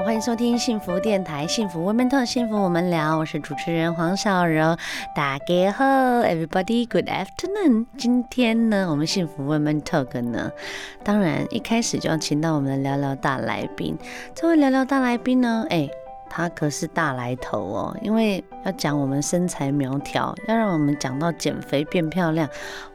好，欢迎收听幸福电台，幸福 Women Talk，幸福我们聊。我是主持人黄小柔。大家好，Everybody，Good afternoon。今天呢，我们幸福 Women Talk 呢，当然一开始就要请到我们的聊聊大来宾。这位聊聊大来宾呢，哎，他可是大来头哦，因为要讲我们身材苗条，要让我们讲到减肥变漂亮，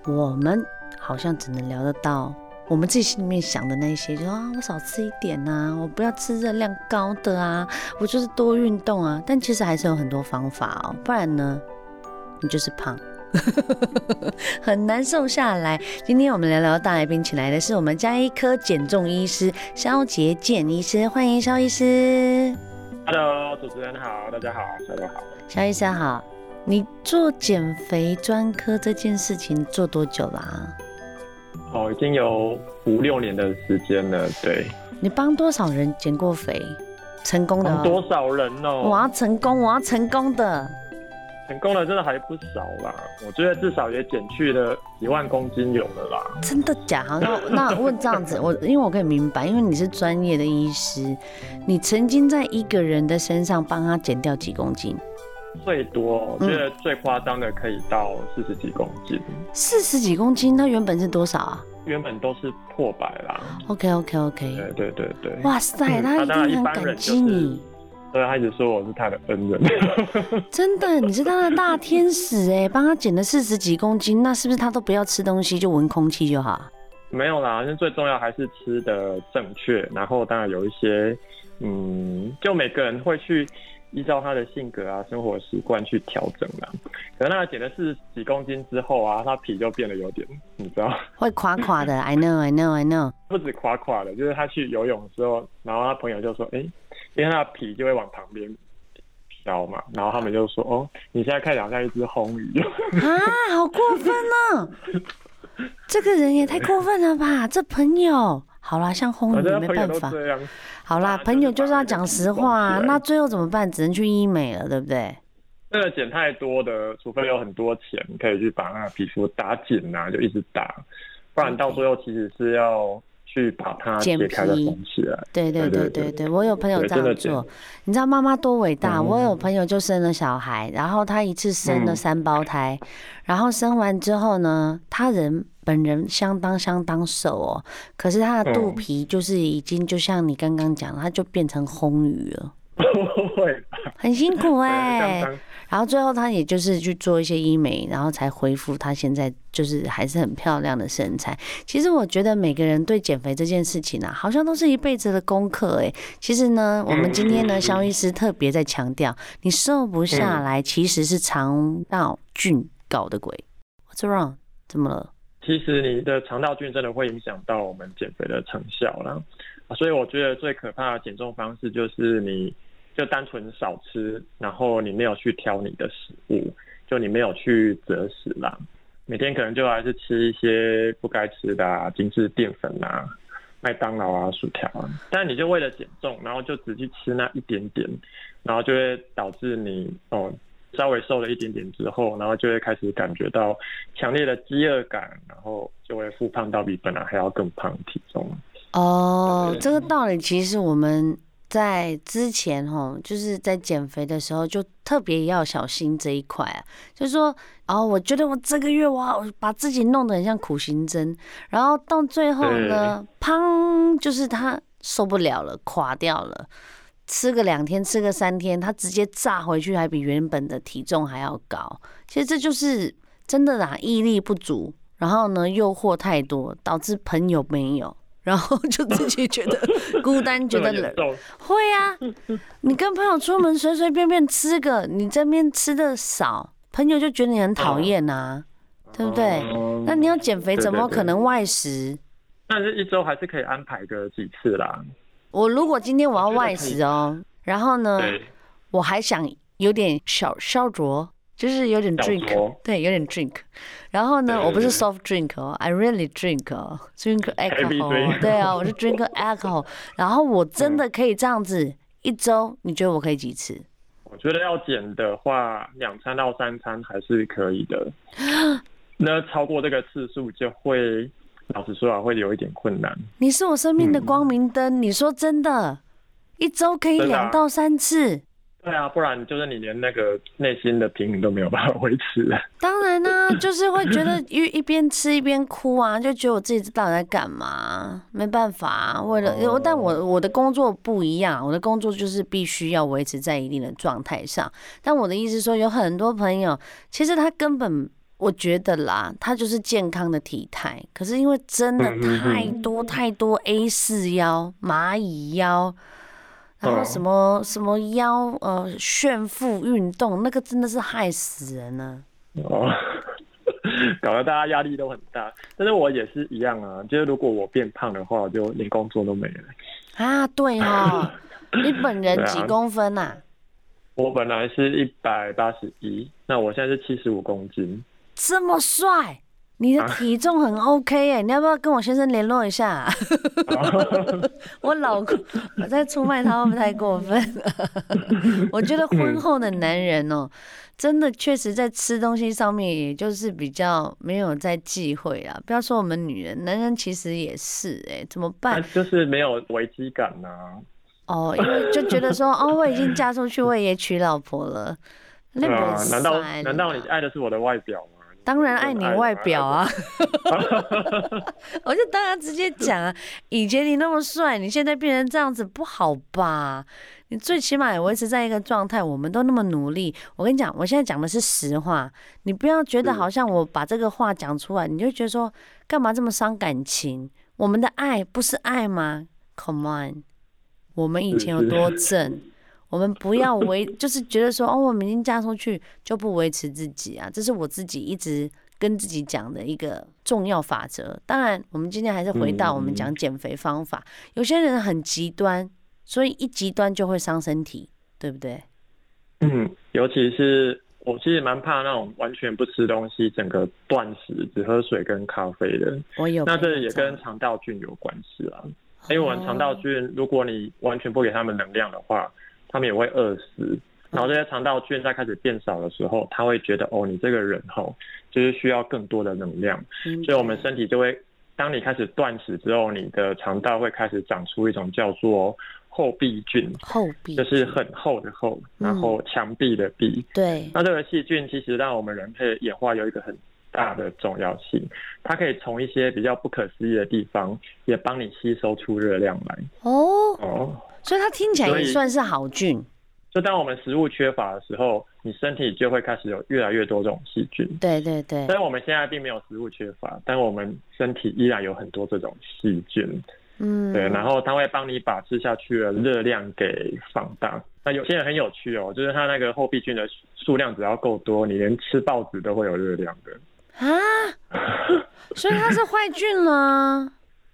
我们好像只能聊得到。我们自己心里面想的那些，就说啊，我少吃一点呐、啊，我不要吃热量高的啊，我就是多运动啊。但其实还是有很多方法哦，不然呢，你就是胖，很难瘦下来。今天我们聊聊大来宾，请来的是我们家医科减重医师肖杰健医师，欢迎肖医师。Hello，主持人好，大家好，大家好，肖医生好。你做减肥专科这件事情做多久啦、啊？哦，已经有五六年的时间了。对，你帮多少人减过肥？成功的、哦？多少人哦？我要成功，我要成功的。成功的真的还不少啦，我觉得至少也减去了几万公斤有了啦。真的假的？那那问这样子，我因为我可以明白，因为你是专业的医师，你曾经在一个人的身上帮他减掉几公斤？最多，我觉得最夸张的可以到四十几公斤。四十几公斤，那原本是多少啊？原本都是破百啦。OK OK OK。对对对对。哇塞，他一定很感激你。所以，他一直说我是他的恩人。真的，你是他的大天使哎，帮他减了四十几公斤，那是不是他都不要吃东西，就闻空气就好？没有啦，因为最重要还是吃的正确，然后当然有一些，嗯，就每个人会去。依照他的性格啊、生活习惯去调整啦。可能他减了四十几公斤之后啊，他皮就变得有点，你知道，会垮垮的。I know, I know, I know。不止垮垮的，就是他去游泳的时候，然后他朋友就说：“哎、欸，因为他的皮就会往旁边飘嘛。”然后他们就说：“哦，你现在看起来像一只红鱼。”啊，好过分呢、啊！这个人也太过分了吧？这朋友。好啦，像红鱼没办法。好啦，朋友就是要讲实话啊。那最后怎么办？只能去医美了，对不对？这个减太多的，除非有很多钱可以去把那个皮肤打紧啊，就一直打，不然到最后其实是要去把它解开的东西啊。对对对对对，我有朋友这样做。你知道妈妈多伟大？我有朋友就生了小孩，然后他一次生了三胞胎，然后生完之后呢，他人。本人相当相当瘦哦，可是他的肚皮就是已经就像你刚刚讲，他就变成红鱼了，很辛苦哎。然后最后他也就是去做一些医美，然后才恢复他现在就是还是很漂亮的身材。其实我觉得每个人对减肥这件事情啊，好像都是一辈子的功课哎。其实呢，我们今天呢，肖医师特别在强调，你瘦不下来其实是肠道菌搞的鬼。What's wrong？怎么了？其实你的肠道菌真的会影响到我们减肥的成效啦，所以我觉得最可怕的减重方式就是你就单纯少吃，然后你没有去挑你的食物，就你没有去择食啦，每天可能就还是吃一些不该吃的啊，精致淀粉啊，麦当劳啊，薯条啊，但你就为了减重，然后就只去吃那一点点，然后就会导致你哦。稍微瘦了一点点之后，然后就会开始感觉到强烈的饥饿感，然后就会复胖到比本来还要更胖的体重。哦，对这个道理其实我们在之前哈，就是在减肥的时候就特别要小心这一块啊。就是说，哦，我觉得我这个月我把自己弄得很像苦行僧，然后到最后呢，砰就是他受不了了，垮掉了。吃个两天，吃个三天，他直接炸回去，还比原本的体重还要高。其实这就是真的啦，毅力不足，然后呢，诱惑太多，导致朋友没有，然后 就自己觉得 孤单，觉得冷。会啊，你跟朋友出门随随便便吃个，你这边吃的少，朋友就觉得你很讨厌啊，对不对？那你要减肥，怎么可能外食？但是一周还是可以安排个几次啦。我如果今天我要外食哦，然后呢，我还想有点小烧灼，就是有点 drink，说对，有点 drink。然后呢，我不是 soft drink 哦，I really drink 哦，drink alcohol。对啊，我是 drink alcohol。然后我真的可以这样子一周，你觉得我可以几次？我觉得要减的话，两餐到三餐还是可以的。那超过这个次数，就会老实说啊，会有一点困难。你是我生命的光明灯，你说真的，一周可以两到三次。对啊，不然就是你连那个内心的平衡都没有办法维持。当然呢、啊，就是会觉得一一边吃一边哭啊，就觉得我自己到底在干嘛？没办法、啊，为了，哦、但我我的工作不一样，我的工作就是必须要维持在一定的状态上。但我的意思说，有很多朋友，其实他根本，我觉得啦，它就是健康的体态，可是因为真的太多太多 A 四腰、蚂蚁腰。然后什么、哦、什么腰呃炫富运动，那个真的是害死人了。哦，搞得大家压力都很大。但是我也是一样啊，就是如果我变胖的话，我就连工作都没了。啊，对哈、哦，你本人几公分呐、啊？我本来是一百八十一，那我现在是七十五公斤。这么帅。你的体重很 OK 哎，你要不要跟我先生联络一下、啊？我老公我在出卖他，会不会太过分了？我觉得婚后的男人哦、喔，真的确实在吃东西上面，也就是比较没有在忌讳啊。不要说我们女人，男人其实也是哎、欸，怎么办？就是没有危机感呐、啊。哦，因为就觉得说，哦，我已经嫁出去，我也娶老婆了。那啊、难道难道你爱的是我的外表吗？当然爱你外表啊！我就当然直接讲啊，以前你那么帅，你现在变成这样子不好吧？你最起码也维持在一个状态，我们都那么努力。我跟你讲，我现在讲的是实话，你不要觉得好像我把这个话讲出来，你就觉得说干嘛这么伤感情？我们的爱不是爱吗？Come on，我们以前有多正？我们不要维，就是觉得说，哦，我们已经嫁出去就不维持自己啊，这是我自己一直跟自己讲的一个重要法则。当然，我们今天还是回到我们讲减肥方法。有些人很极端，所以一极端就会伤身体，对不对？嗯，尤其是我其实蛮怕那种完全不吃东西，整个断食，只喝水跟咖啡的。我有，那这也跟肠道菌有关系啊。因为我们肠道菌，如果你完全不给他们能量的话，他们也会饿死，然后这些肠道菌在开始变少的时候，他会觉得哦，你这个人吼，就是需要更多的能量，所以我们身体就会，当你开始断食之后，你的肠道会开始长出一种叫做厚壁菌，厚壁。就是很厚的厚，然后墙壁的壁，对。那这个细菌其实让我们人类演化有一个很大的重要性，它可以从一些比较不可思议的地方，也帮你吸收出热量来。哦哦。所以它听起来也算是好菌。就当我们食物缺乏的时候，你身体就会开始有越来越多这种细菌。对对对。但是我们现在并没有食物缺乏，但我们身体依然有很多这种细菌。嗯。对，然后它会帮你把吃下去的热量给放大。那有些人很有趣哦，就是它那个厚壁菌的数量只要够多，你连吃报纸都会有热量的。啊？所以它是坏菌吗？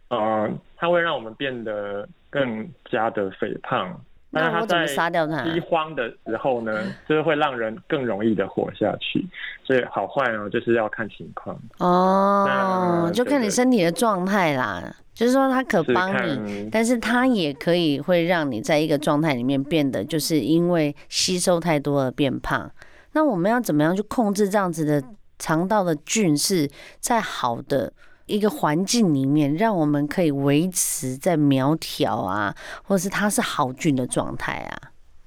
啊、呃，它会让我们变得。更加的肥胖，那我怎么杀掉它？饥荒的时候呢，就是会让人更容易的活下去。所以好坏呢，就是要看情况哦，就看你身体的状态啦。就是说，它可帮你，但是它也可以会让你在一个状态里面变得，就是因为吸收太多而变胖。那我们要怎么样去控制这样子的肠道的菌是在好的？一个环境里面，让我们可以维持在苗条啊，或是它是好菌的状态啊。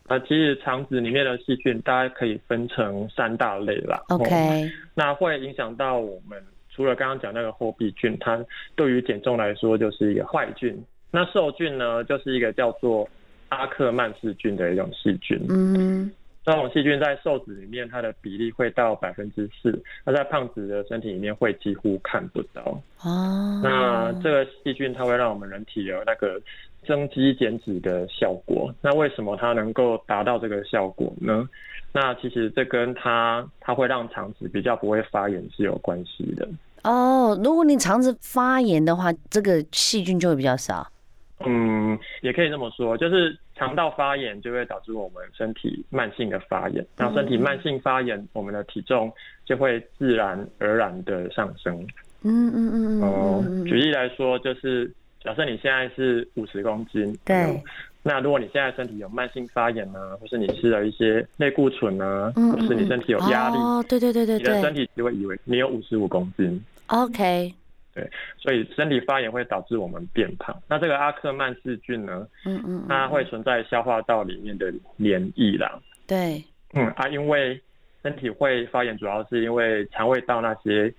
啊，其实肠子里面的细菌大概可以分成三大类啦。OK，那会影响到我们，除了刚刚讲那个厚壁菌，它对于减重来说就是一个坏菌。那瘦菌呢，就是一个叫做阿克曼氏菌的一种细菌。嗯。这种细菌在瘦子里面，它的比例会到百分之四，那在胖子的身体里面会几乎看不到。哦，那这个细菌它会让我们人体有那个增肌减脂的效果。那为什么它能够达到这个效果呢？那其实这跟它它会让肠子比较不会发炎是有关系的。哦，如果你肠子发炎的话，这个细菌就会比较少。嗯，也可以这么说，就是肠道发炎就会导致我们身体慢性的发炎，然后身体慢性发炎，我们的体重就会自然而然的上升。嗯嗯嗯嗯。哦，举例来说，就是假设你现在是五十公斤，对。那如果你现在身体有慢性发炎啊，或是你吃了一些类固醇啊，嗯嗯或是你身体有压力，哦，对对对对对，你的身体就会以为你有五十五公斤。OK。对，所以身体发炎会导致我们变胖。那这个阿克曼氏菌呢？嗯嗯，它会存在消化道里面的黏液啦。对，嗯啊，因为身体会发炎，主要是因为肠胃道那些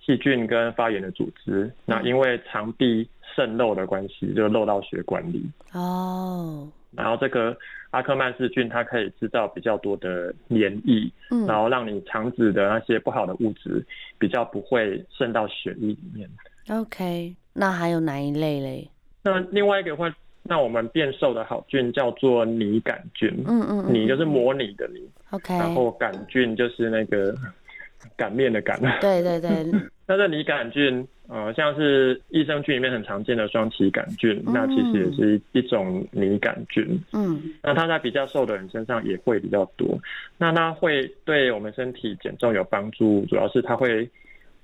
细菌跟发炎的组织。嗯、那因为肠壁渗漏的关系，就漏到血管里。哦。然后这个阿克曼氏菌，它可以制造比较多的黏液，嗯，然后让你肠子的那些不好的物质比较不会渗到血液里面。OK，那还有哪一类嘞？那另外一个会让我们变瘦的好菌叫做拟杆菌。嗯嗯，拟就是模拟的拟。OK，然后杆菌就是那个擀面的擀。对对对。那这拟杆菌。呃，像是益生菌里面很常见的双歧杆菌，嗯，那其实也是一种拟杆菌。嗯，那它在比较瘦的人身上也会比较多。那它会对我们身体减重有帮助，主要是它会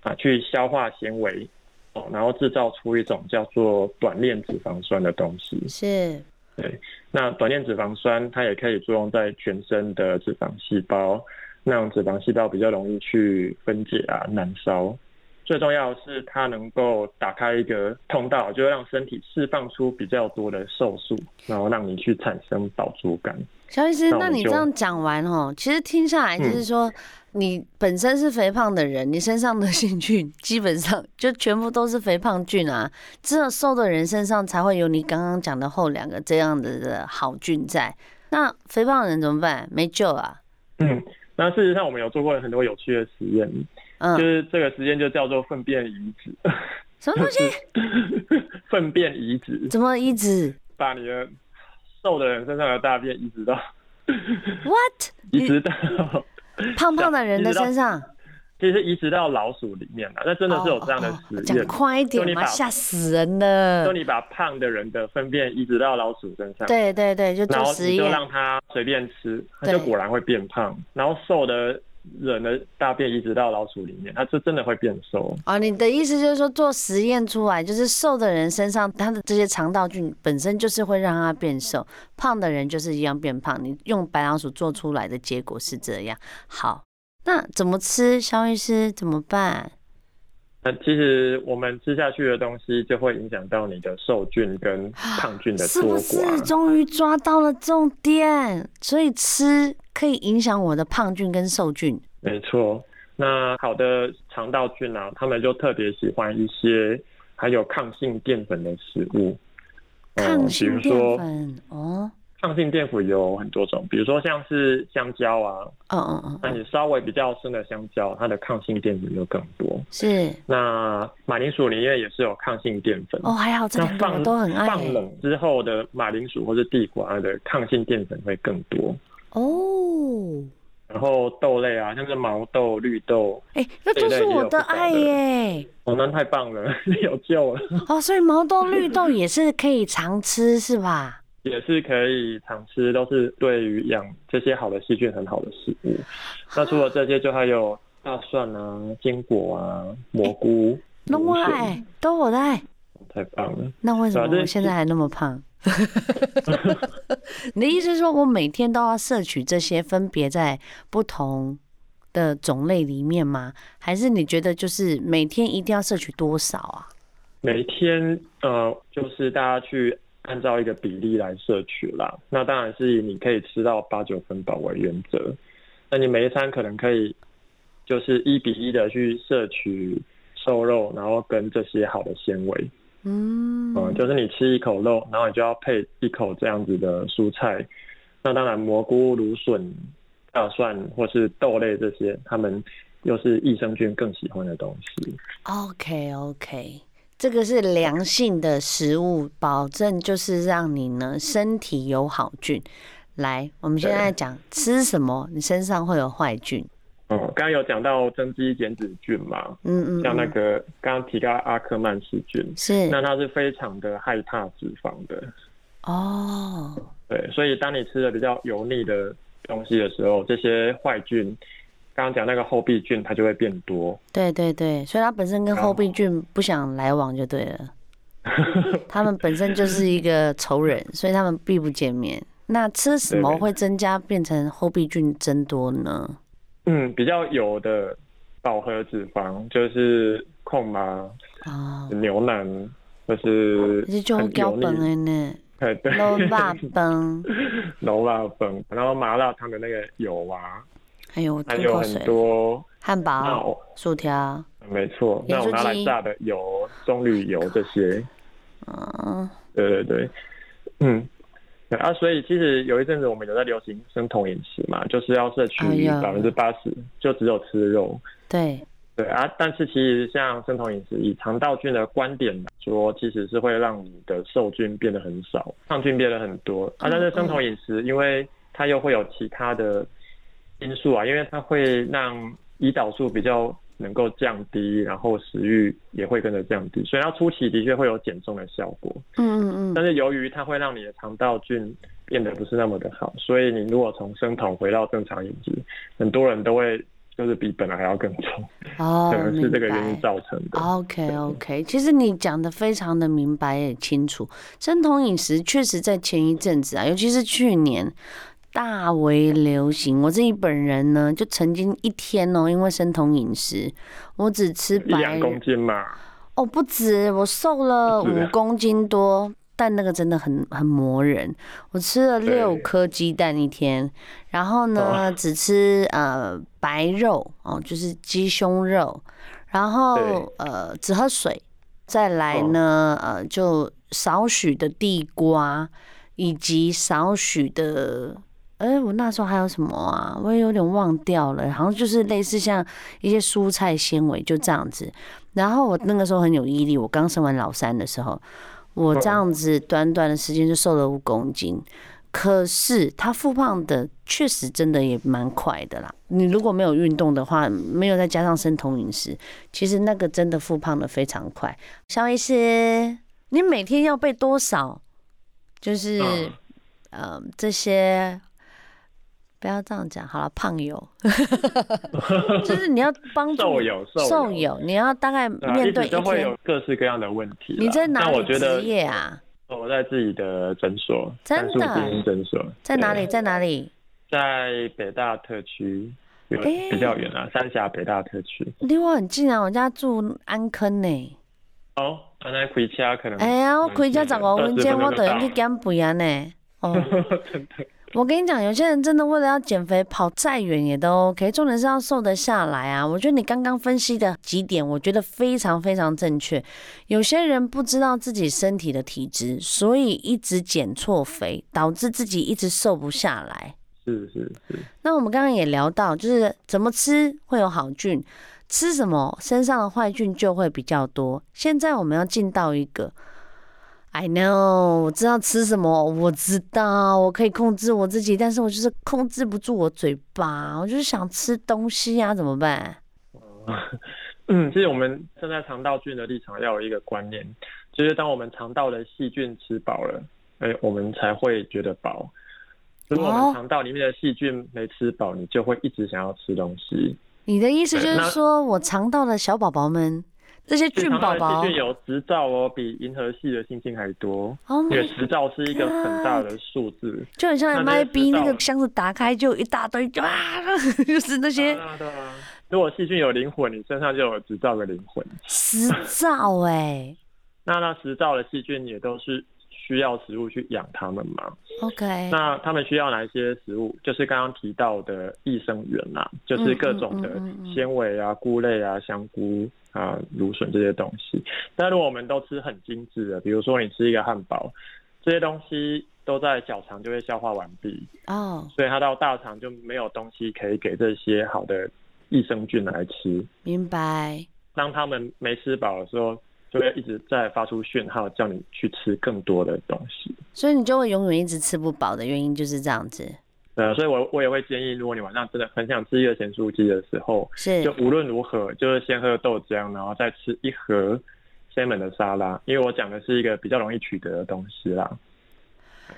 啊去消化纤维哦，然后制造出一种叫做短链脂肪酸的东西。是，对。那短链脂肪酸它也可以作用在全身的脂肪细胞，让脂肪细胞比较容易去分解啊，燃烧。最重要的是，它能够打开一个通道，就会让身体释放出比较多的瘦素，然后让你去产生饱足感。萧医师，那你这样讲完哦，其实听下来就是说，嗯，你本身是肥胖的人，你身上的细菌基本上就全部都是肥胖菌啊，只有瘦的人身上才会有你刚刚讲的后两个这样的的好菌在。那肥胖的人怎么办？没救啊？嗯，那事实上我们有做过很多有趣的实验。嗯，就是这个实验就叫做粪便移植。什么东西？粪便移植？怎么移植？把你的瘦的人身上的大便移植到？What？移植到胖胖的人的身上？其实移植到老鼠里面了，那真的是有这样的实验。讲、oh, 快一点嘛，吓死人了！就你把胖的人的粪便移植到老鼠身上，对对对，就做实验，让他随便吃，它就果然会变胖。然后瘦的。人的大便移植到老鼠里面，它就真的会变瘦啊！你的意思就是说，做实验出来，就是瘦的人身上，他的这些肠道菌本身就是会让它变瘦，胖的人就是一样变胖。你用白老鼠做出来的结果是这样。好，那怎么吃？萧医师怎么办？那其实我们吃下去的东西就会影响到你的受菌跟抗菌的多寡。是不是终于抓到了重点？所以吃。可以影响我的胖菌跟瘦菌。没错，那好的肠道菌啊，他们就特别喜欢一些含有抗性淀粉的食物。抗性淀粉哦，抗性淀粉有很多种，比如说像是香蕉啊，嗯嗯嗯，那你稍微比较深的香蕉，它的抗性淀粉就更多。是，那马铃薯里面也是有抗性淀粉。哦，还好这两个我都很爱。放冷之后的马铃薯或是地瓜的抗性淀粉会更多。哦，然后豆类啊，像是毛豆、绿豆，哎、欸，那就是我的爱耶！哦，那太棒了，有救了。哦，所以毛豆、绿豆也是可以常吃，是吧？也是可以常吃，都是对于养这些好的细菌很好的食物。那除了这些，就还有大蒜啊、坚果啊、蘑菇，都我爱，都我的爱。太棒了！那为什么我现在还那么胖？你的意思是说我每天都要摄取这些分别在不同的种类里面吗？还是你觉得就是每天一定要摄取多少啊？每天呃，就是大家去按照一个比例来摄取啦。那当然是以你可以吃到八九分饱为原则。那你每一餐可能可以就是一比一的去摄取瘦肉，然后跟这些好的纤维。嗯，嗯，就是你吃一口肉，然后你就要配一口这样子的蔬菜。那当然，蘑菇、芦笋、大蒜或是豆类这些，他们又是益生菌更喜欢的东西。OK OK，这个是良性的食物，保证就是让你呢身体有好菌。来，我们现在讲吃什么，你身上会有坏菌。哦、嗯，刚刚有讲到增肌减脂菌嘛，嗯，嗯嗯，像那个刚刚提到阿克曼氏菌，是，那它是非常的害怕脂肪的。哦，对，所以当你吃的比较油腻的东西的时候，这些坏菌，刚刚讲那个厚壁菌，它就会变多。对对对，所以它本身跟厚壁菌不想来往就对了。他们本身就是一个仇人，所以他们避不见面。那吃什么会增加变成厚壁菌增多呢？嗯，比较油的饱和脂肪就是控嘛，啊，牛腩或是很油腻。就标本的呢。对，卤肉饭，卤肉饭，然后麻辣烫的那个油啊，还有还有很多汉堡、薯条，没错，那我拿来炸的油、棕榈油这些，嗯，对对对，嗯，啊，所以其实有一阵子我们有在流行生酮饮食嘛，就是要摄取百分之八十，就只有吃肉，对。对啊，但是其实像生酮饮食，以肠道菌的观点来说，其实是会让你的瘦菌变得很少，抗菌变得很多。啊，但是生酮饮食，因为它又会有其他的因素啊，因为它会让胰岛素比较能够降低，然后食欲也会跟着降低，所以它初期的确会有减重的效果。嗯嗯嗯。但是由于它会让你的肠道菌变得不是那么的好，所以你如果从生酮回到正常饮食，很多人都会。就是比本来还要更重哦，可能是这个原因造成的。OK OK，其实你讲的非常的明白也清楚。生酮饮食确实在前一阵子啊，尤其是去年大为流行。我自己本人呢，就曾经一天哦，因为生酮饮食，我只吃白一两公斤嘛。哦，不止，我瘦了五公斤多。但那个真的很很磨人，我吃了六颗鸡蛋一天，然后呢只吃呃白肉哦，就是鸡胸肉，然后呃只喝水，再来呢呃就少许的地瓜，以及少许的，哎我那时候还有什么啊？我也有点忘掉了，好像就是类似像一些蔬菜纤维就这样子。然后我那个时候很有毅力，我刚生完老三的时候。我这样子短短的时间就瘦了五公斤，可是他复胖的确实真的也蛮快的啦。你如果没有运动的话，没有再加上生酮饮食，其实那个真的复胖的非常快。肖医师，你每天要备多少？就是，呃，这些。不要这样讲，好了，胖友，就是你要帮助瘦友，瘦友，你要大概面对一天会有各式各样的问题。你在哪里职业啊？我在自己的诊所，真的，诊所在哪里？在哪里？在北大特区，比较远啊，三峡北大特区。离我很近啊，我家住安坑呢。哦，那开车可能。哎呀，我开车十五分钟，我都要去减肥啊呢。哦，真的。我跟你讲，有些人真的为了要减肥，跑再远也都 OK。重点是要瘦得下来啊！我觉得你刚刚分析的几点，我觉得非常非常正确。有些人不知道自己身体的体质，所以一直减错肥，导致自己一直瘦不下来。是是是。那我们刚刚也聊到，就是怎么吃会有好菌，吃什么身上的坏菌就会比较多。现在我们要进到一个。I know，我知道吃什么，我知道我可以控制我自己，但是我就是控制不住我嘴巴，我就是想吃东西啊，怎么办？嗯，其实我们站在肠道菌的立场，要有一个观念，就是当我们肠道的细菌吃饱了，哎，我们才会觉得饱。如果我们肠道里面的细菌没吃饱，你就会一直想要吃东西。你的意思就是说我肠道的小宝宝们？这些菌宝宝，细菌有十兆哦，比银河系的星星还多。哦，因为十兆是一个很大的数字，就很像 MIB 那个箱子打开就一大堆，就啊，就是那些。对啊，对啊。如果细菌有灵魂，你身上就有十兆个灵魂。十兆哎、欸。那那十兆的细菌也都是需要食物去养它们嘛？OK。那他们需要哪一些食物？就是刚刚提到的益生元呐，就是各种的纤维啊、菇类啊、香菇。啊，芦笋这些东西，但如果我们都吃很精致的，比如说你吃一个汉堡，这些东西都在小肠就会消化完毕哦，所以它到大肠就没有东西可以给这些好的益生菌来吃。明白。当他们没吃饱的时候，就会一直在发出讯号，叫你去吃更多的东西。所以你就会永远一直吃不饱的原因就是这样子。呃，所以我我也会建议，如果你晚上真的很想吃一个咸酥鸡的时候，是就无论如何，就是先喝豆浆，然后再吃一盒 salmon 的沙拉，因为我讲的是一个比较容易取得的东西啦。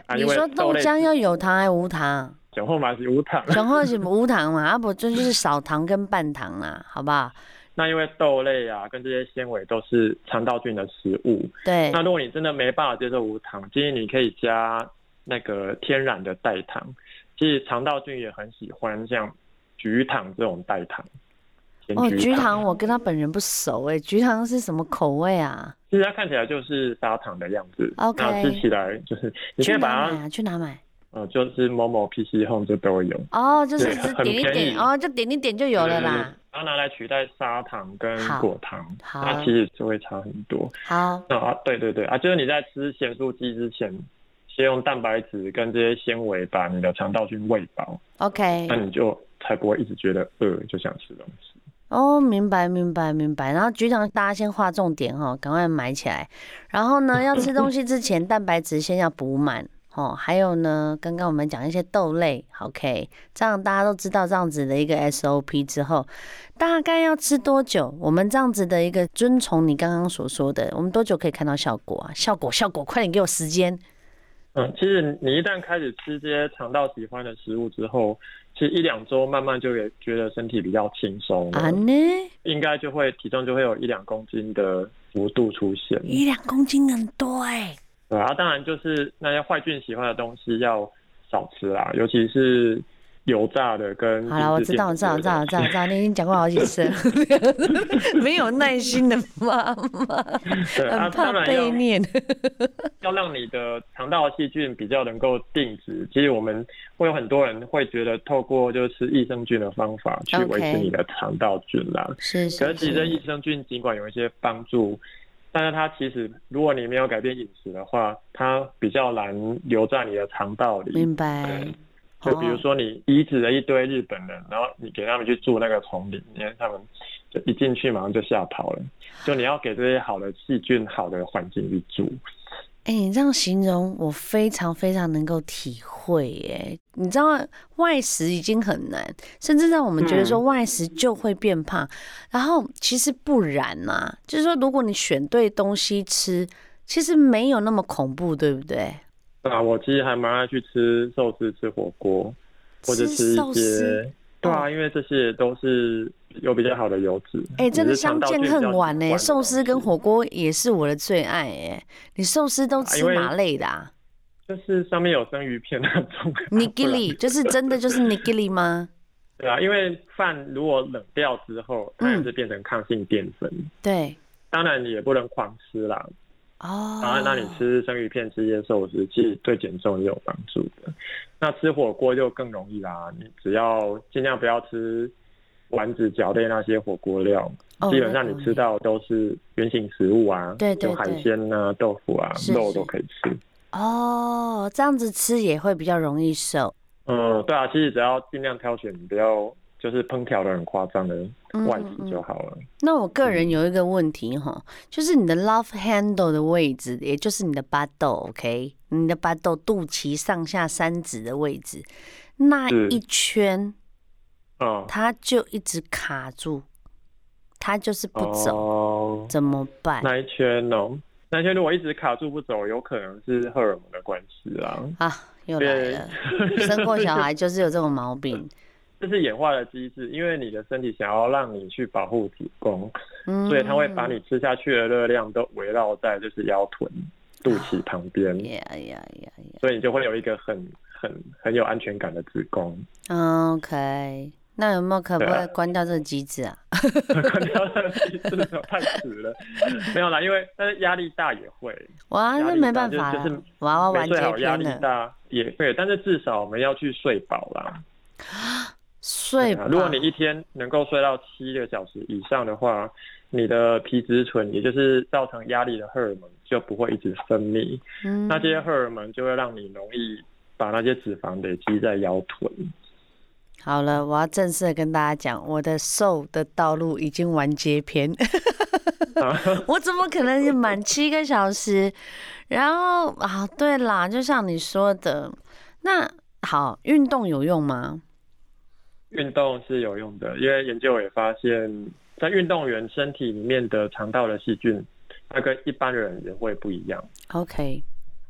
啊、你说豆浆要有糖还是无糖？酒后嘛是无糖，酒后是 无糖嘛，啊不这就是少糖跟半糖啦，好不好？那因为豆类啊，跟这些纤维都是肠道菌的食物。对。那如果你真的没办法接受无糖，建议你可以加那个天然的代糖。其实肠道菌也很喜欢像菊糖这种代糖。哦，菊糖我跟他本人不熟哎，菊糖是什么口味啊？其实它看起来就是砂糖的样子。OK。吃起来就是你可以把它去哪买？呃，就是某某 PC Home 就都有。哦，就是点一点哦，就点一点就有了啦。然后拿来取代砂糖跟果糖，好，那其实就会差很多。好，啊，对对对啊，就是你在吃咸酥鸡之前，先用蛋白质跟这些纤维把你的肠道菌喂饱。OK，那你就才不会一直觉得饿就想吃东西。哦，明白明白明白。然后局长大家先划重点哈，赶快买起来。然后呢，要吃东西之前，蛋白质先要补满。哦，还有呢，刚刚我们讲一些豆类，OK，这样大家都知道这样子的一个 SOP 之后，大概要吃多久？我们这样子的一个遵从你刚刚所说的，我们多久可以看到效果啊？效果，效果，快点给我时间。嗯，其实你一旦开始吃这些肠道喜欢的食物之后，其实一两周慢慢就也觉得身体比较轻松啊呢，应该就会体重就会有一两公斤的幅度出现，一两公斤很多哎、欸。对啊，当然就是那些坏菌喜欢的东西要少吃啦，尤其是油炸的跟的。好了，我知道，我知道，我知道，我知道，知道，你已经讲过好几次了。没有耐心的妈妈，很怕被念。要让你的肠道细菌比较能够定植，其实我们会有很多人会觉得透过就是益生菌的方法去维持你的肠道菌啦。是是。可是其实益生菌尽管有一些帮助。但是它其实，如果你没有改变饮食的话，它比较难留在你的肠道里。明白。就比如说你移植了一堆日本人，然后你给他们去住那个丛林，因为他们就一进去马上就吓跑了。就你要给这些好的细菌、好的环境去住。哎、欸，你这样形容，我非常非常能够体会。哎，你知道外食已经很难，甚至让我们觉得说外食就会变胖。嗯、然后其实不然呐、啊，就是说如果你选对东西吃，其实没有那么恐怖，对不对？啊，我其实还蛮爱去吃寿司、吃火锅，或者吃一些。对啊，因为这些都是有比较好的油脂。哎、欸，真的相见恨晚呢。寿司跟火锅也是我的最爱哎。你寿司都吃哪类的啊？就是上面有生鱼片那种。nigiri 就是真的就是 nigiri 吗？对啊，因为饭如果冷掉之后，它也是变成抗性淀粉。对，当然你也不能狂吃啦。哦，然后那你吃生鱼片、吃一些寿司，其实对减重也有帮助的。那吃火锅就更容易啦，你只要尽量不要吃丸子、饺类那些火锅料，哦，基本上你吃到都是原形食物啊，对对对，有海鲜啊、豆腐啊、肉都可以吃。哦，这样子吃也会比较容易瘦。嗯，对啊，其实只要尽量挑选，你不要。就是烹调的很夸张的外皮就好了。嗯嗯。那我个人有一个问题哈，就是你的 love handle 的位置，也就是你的巴豆，OK，你的巴豆肚脐上下三指的位置，那一圈，哦，它就一直卡住，它就是不走，哦，怎么办？那一圈哦，那一圈如果一直卡住不走，有可能是荷尔蒙的关系啊。啊，又来了，生过小孩就是有这种毛病。这是演化的机制，因为你的身体想要让你去保护子宫，嗯，所以它会把你吃下去的热量都围绕在就是腰臀、肚脐旁边。呀呀呀！所以你就会有一个很很很有安全感的子宫。OK，那有没有可不可以关掉这个机制啊？关掉这个机制太迟了，没有啦，因为但是压力大也会。哇，那没办法，就是娃娃玩接片压力大也会，但是至少我们要去睡饱啦。睡吧。如果你一天能够睡到七个小时以上的话，你的皮质醇，也就是造成压力的荷尔蒙，就不会一直分泌。嗯，那这些荷尔蒙就会让你容易把那些脂肪累积在腰臀。好了，我要正式的跟大家讲，我的瘦的道路已经完结篇。我怎么可能满七个小时？然后啊，对啦，就像你说的，那。好，运动有用吗？运动是有用的，因为研究也发现，在运动员身体里面的肠道的细菌，它跟一般人也会不一样。OK，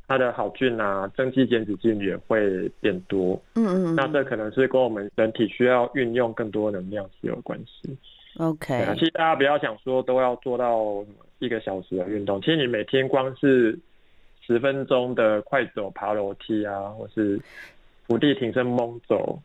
它的好菌啊，增肌减脂菌也会变多。嗯，嗯嗯，那这可能是跟我们人体需要运用更多能量是有关系。OK，其实大家不要想说都要做到一个小时的运动，其实你每天光是十分钟的快走、爬楼梯啊，或是伏地挺身猛走。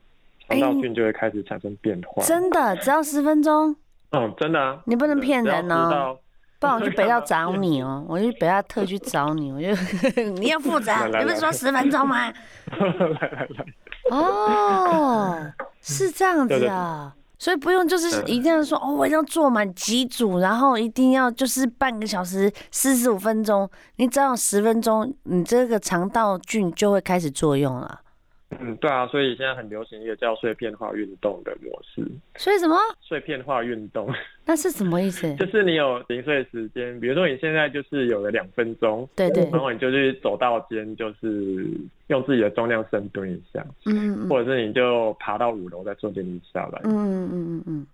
肠道菌就会开始产生变化。欸、真的，只要十分钟。嗯，真的啊。你不能骗人哦，不然我去北大找你哦，我去北大特去找你，我就 你要负责。你不是说十分钟吗？来来来。哦，是这样子啊，所以不用就是一定要说哦，我一定要做满几组，然后一定要就是半个小时四十五分钟，你只要十分钟，你这个肠道菌就会开始作用了。嗯，对啊，所以现在很流行一个叫碎片化运动的模式。所以什么？碎片化运动？那是什么意思？就是你有零碎时间，比如说你现在就是有了两分钟，对对，然后你就去走到间，就是用自己的重量深蹲一下，嗯，嗯，或者是你就爬到五楼再坐电梯下来，嗯嗯嗯嗯嗯，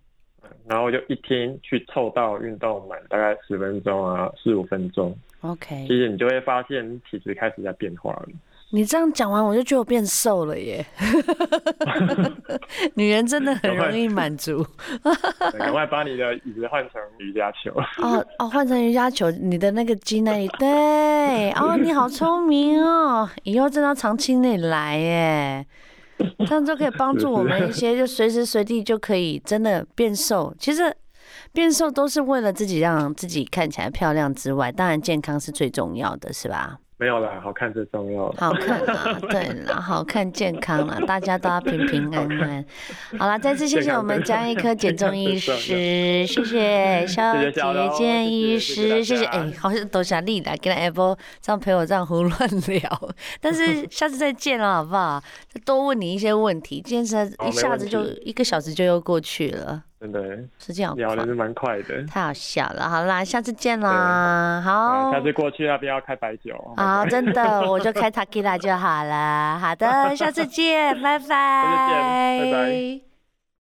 然后就一天去凑到运动满大概十分钟啊，四五分钟，OK，其实你就会发现体质开始在变化了。你这样讲完，我就觉得我变瘦了耶！女人真的很容易满足。赶快把你的椅子换成瑜伽球。哦哦，换成瑜伽球，你的那个肌那里对哦，你好聪明哦，以后真的要常青那里来耶，这样就可以帮助我们一些，就随时随地就可以真的变瘦。其实变瘦都是为了自己让自己看起来漂亮之外，当然健康是最重要的，是吧？没有啦，好看最重要。好看啊，对啦，好看健康啦，大家都要平平安安。好啦，再次谢谢我们江一科减重医师，谢谢肖杰健医师，谢谢哎，好像都想立来跟他 Apple 这样陪我这样胡乱聊，但是下次再见了好不好？再多问你一些问题，今天是一下子就一个小时就又过去了。真的，时间好快，聊的是蛮快的，太好笑了。好啦，下次见啦，好，下次过去那边要开白酒。好，真的，我就开 Tequila 就好了。好的，下次见，拜拜，下次见，拜拜。